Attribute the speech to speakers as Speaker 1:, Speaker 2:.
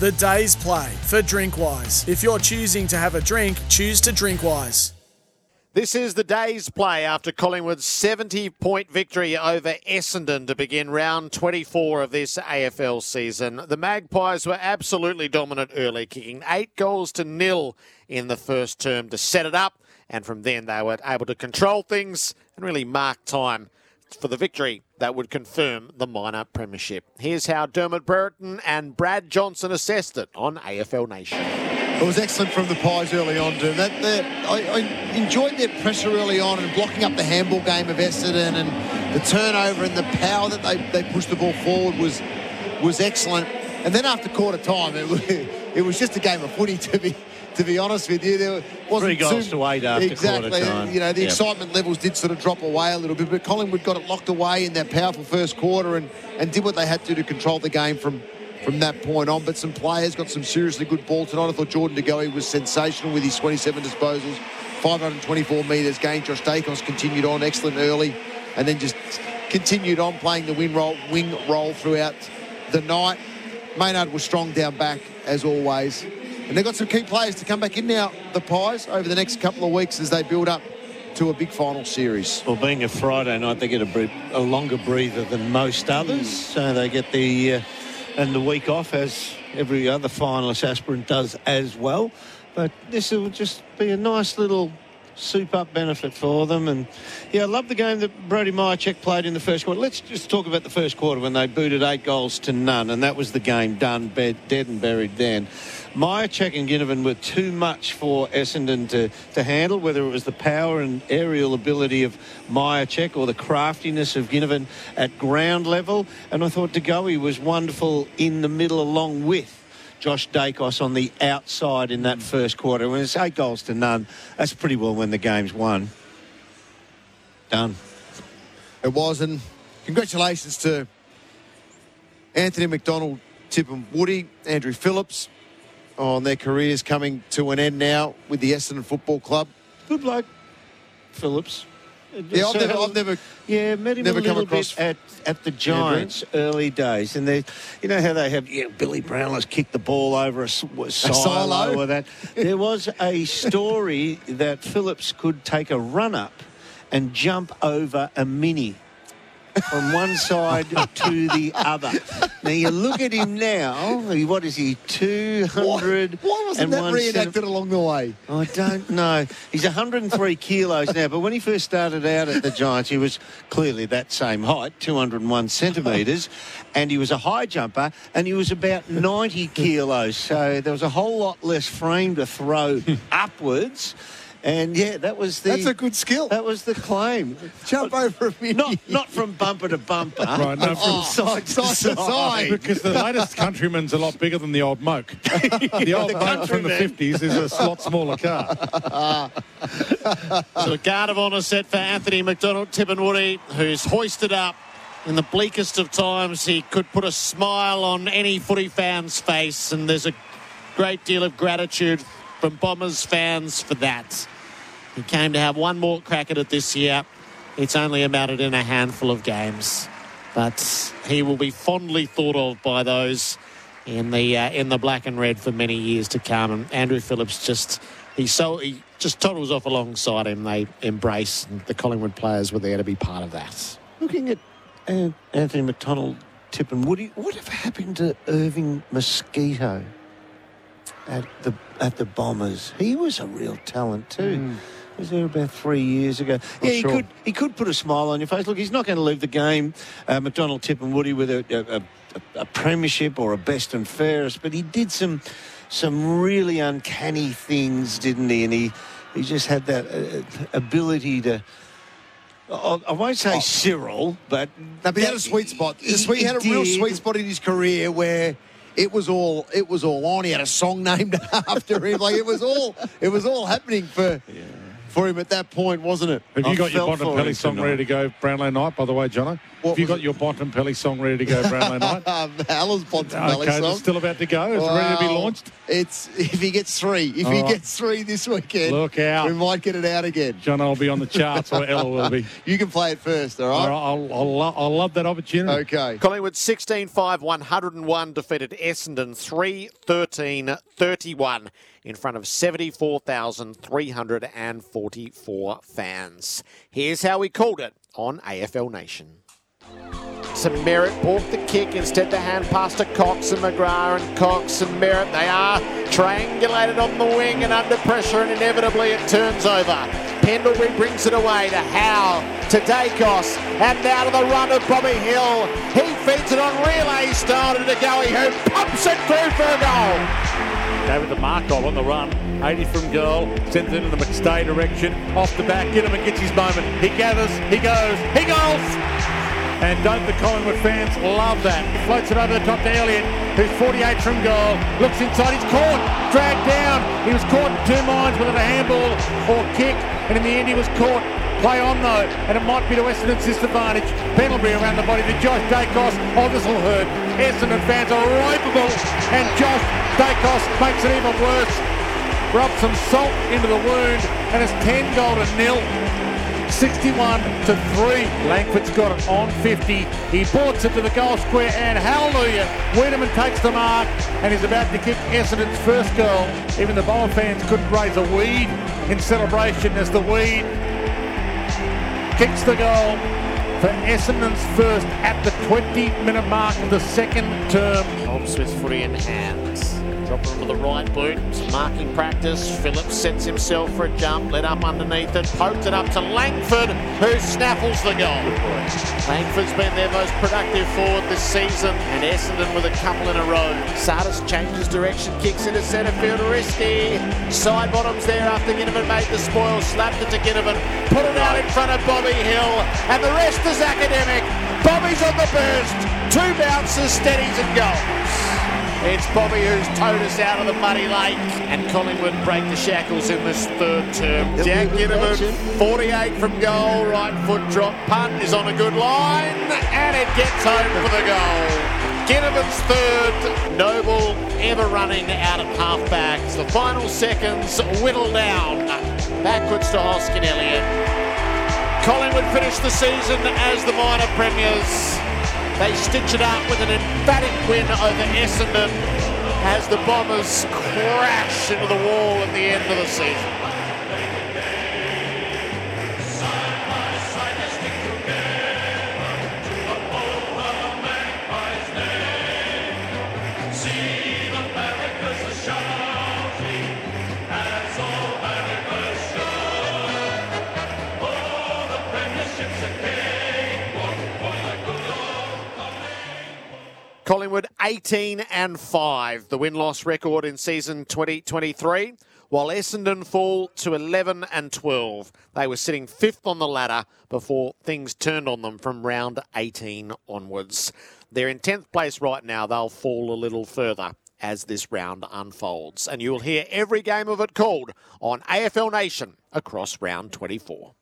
Speaker 1: The day's play for Drinkwise. If you're choosing to have a drink, choose to Drinkwise.
Speaker 2: This is the day's play after Collingwood's 70 point victory over Essendon to begin round 24 of this AFL season. The Magpies were absolutely dominant early, kicking eight goals to nil in the first term to set it up. And from then, they were able to control things and really mark time for the victory that would confirm the minor premiership. Here's how Dermott Brereton and Brad Johnson assessed it on AFL Nation.
Speaker 3: It was excellent from the Pies early on, Doom. That, that, I, I enjoyed their pressure early on and blocking up the handball game of Essendon and the turnover and the power that they, they pushed the ball forward was was excellent. And then after quarter time, it, was- it was just a game of footy to be to be honest with you. There wasn't
Speaker 4: Three goals
Speaker 3: too-
Speaker 4: to eight after
Speaker 3: exactly.
Speaker 4: quarter time.
Speaker 3: You know the
Speaker 4: Yep.
Speaker 3: excitement levels did sort of drop away a little bit, but Collingwood got it locked away in that powerful first quarter and, and did what they had to to control the game from from that point on. But some players got some seriously good ball tonight. I thought Jordan De Goey was sensational with his 27 disposals, 524 metres gained. Josh Daicos continued on excellent early, and then just continued on playing the wing role, wing role throughout the night. Maynard was strong down back as always. And they've got some key players to come back in now, the Pies, over the next couple of weeks as they build up to a big final series.
Speaker 4: Well, being a Friday night, they get a, bre- a longer breather than most others, so they get the uh, and the week off as every other finalist aspirant does as well. But this will just be a nice little soup up benefit for them. And yeah, I love the game that Brody Mihocek played in the first quarter. Let's just talk about the first quarter when they booted eight goals to none, and that was the game done, bed, dead and buried then. Mihocek and Ginnivan were too much for Essendon to, to handle, whether it was the power and aerial ability of Mihocek or the craftiness of Ginnivan at ground level. And I thought De Goey was wonderful in the middle along with Josh Daicos on the outside in that first quarter. When it's eight goals to none, that's pretty well when the game's won. Done.
Speaker 3: It was, and congratulations to Anthony McDonald, Tip and Woody, Andrew Phillips on their careers coming to an end now with the Essendon Football Club.
Speaker 4: Good bloke, Phillips.
Speaker 3: Yeah, I've never, I've never
Speaker 4: Yeah, met him
Speaker 3: Never
Speaker 4: a
Speaker 3: come
Speaker 4: little
Speaker 3: across
Speaker 4: bit at, at the Giants early days, and they, you know how they have yeah, Billy Brownless kicked the ball over a silo,
Speaker 3: silo.
Speaker 4: or that. There was a story that Phillips could take a run up and jump over a mini from one side to the other. Now you look at him now. What is he? Two hundred.
Speaker 3: Why wasn't that reenacted along the way?
Speaker 4: I don't know. He's 103 kilos now, but when he first started out at the Giants, he was clearly that same height, 201 centimetres, and he was a high jumper, and he was about 90 kilos. So there was a whole lot less frame to throw upwards. And yeah, that was the.
Speaker 3: That's a good skill.
Speaker 4: That was the claim.
Speaker 3: Jump over a mini.
Speaker 4: Not not from bumper to bumper.
Speaker 5: Right, no, from
Speaker 4: from side to
Speaker 3: side to
Speaker 4: side.
Speaker 3: side.
Speaker 5: Because the latest countryman's a lot bigger than the old moke. The old
Speaker 4: The
Speaker 5: moke from the 50s is a lot smaller car.
Speaker 2: So a guard of honour set for Anthony McDonald-Tipungwuti, who's hoisted up in the bleakest of times. He could put a smile on any footy fan's face, and there's a great deal of gratitude from Bombers fans for that. He came to have one more crack at it this year. It's only amounted in a handful of games, but he will be fondly thought of by those in the uh, in the black and red for many years to come. And Andrew Phillips just he so he just toddles off alongside him. They embrace, and the Collingwood players were there to be part of that.
Speaker 4: Looking at uh, Anthony McDonald, Tip and Woody, whatever happened to Irving Mosquito at the at the Bombers? He was a real talent too. Was there about three years ago? Yeah, he
Speaker 3: sure.
Speaker 4: could he could put a smile on your face. Look, he's not going to leave the game, uh, McDonald-Tipungwuti, with a, a, a, a premiership or a best and fairest, but he did some some really uncanny things, didn't he? And he he just had that uh, ability to. I won't say Cyril, but
Speaker 3: No, but he had a sweet spot.
Speaker 4: He-
Speaker 3: He, he had a
Speaker 4: he
Speaker 3: real sweet spot in his career where it was all it was all on. He had a song named after him. Like it was all it was all happening for for him at that point, wasn't it?
Speaker 5: Have you
Speaker 4: I
Speaker 5: got your
Speaker 4: felt for
Speaker 5: Bontempelli song
Speaker 4: tonight.
Speaker 5: ready to go, Brownlow Night, by the way, Jono?
Speaker 3: What
Speaker 5: Have you
Speaker 3: was
Speaker 5: got
Speaker 3: it?
Speaker 5: your Bontempelli song ready to go, Brownlow Night?
Speaker 3: Um, Haller's Bontempelli
Speaker 5: okay,
Speaker 3: song.
Speaker 5: it's still about to go. It's ready to be launched.
Speaker 3: It's if he gets three. If
Speaker 5: All
Speaker 3: he
Speaker 5: right.
Speaker 3: gets three this weekend,
Speaker 5: Look out.
Speaker 3: we might get it out again.
Speaker 5: Jono will be on the charts, or Ella will be.
Speaker 3: You can play it first, all
Speaker 5: All
Speaker 3: right?
Speaker 5: right, I'll, I'll, lo- I'll love that opportunity.
Speaker 3: Okay.
Speaker 2: Collingwood 16 5 101 defeated Essendon 3 13 31 in front of 74,344 fans. Here's how we called it on AFL Nation. Some Merrett balked the kick, instead the hand pass to Cox and McGrath and Cox and Merrett. They are triangulated on the wing and under pressure, and inevitably it turns over. Pendlebury brings it away to Howe, to Daicos, and now to the run of Bobby Hill. He feeds it on relay style to De Goey, who pumps it through for a goal.
Speaker 6: David the Markov on the run. 80 from goal. Sends it in the McStay direction. Off the back. Ginnivan gets his moment. He gathers. He goes. He goes! And don't the Collingwood fans love that? He floats it over the top to Elliott, who's 48 from goal. Looks inside. He's caught. Dragged down. He was caught in two minds whether a handball or kick. And in the end, he was caught. Play on though, and it might be to Essendon's disadvantage. Pendlebury around the body to Josh Daicos. Will hurt. Essendon fans are ropeable, and Josh Daicos makes it even worse. Rub some salt into the wound, and it's 10 goal to nil. 61 to 3. Langford's got it on 50. He bolts it to the goal square, and hallelujah, Weideman takes the mark and is about to kick Essendon's first goal. Even the Bower fans couldn't raise a weed in celebration as the weed kicks the goal for Essendon's first at the 20 minute mark of the second term.
Speaker 2: Tom Smith's footy in hand. Drop it onto the right boot. Marking practice. Phillips sets himself for a jump. Led up underneath it. Poked it up to Langford, who snaffles the goal. Langford's been their most productive forward this season, and Essendon with a couple in a row. Sardis changes direction, kicks into centre field. Risky. Sidebottom's there after Ginnivan made the spoil. Slapped it to Ginnivan. Put it out in front of Bobby Hill. And the rest is academic. Bobby's on the burst. Two bounces, steadies and goals. It's Bobby who's towed us out of the muddy lake, and Collingwood break the shackles in this third term.
Speaker 3: It'll
Speaker 2: Jack
Speaker 3: be
Speaker 2: Ginnivan, 48 from goal, right foot drop, punt is on a good line, and it gets home for the goal. Ginnivan's third, Noble ever running out at halfback. It's the final seconds whittle down, backwards to Hoskin Elliott. Collingwood finished the season as the minor premiers. They stitch it up with an emphatic win over Essendon as the Bombers crash into the wall at the end of the season. Collingwood 18 and 5, the win loss record in season 2023, while Essendon fall to 11 and 12. They were sitting fifth on the ladder before things turned on them from round 18 onwards. They're in 10th place right now. They'll fall a little further as this round unfolds. And you'll hear every game of it called on AFL Nation across round 24.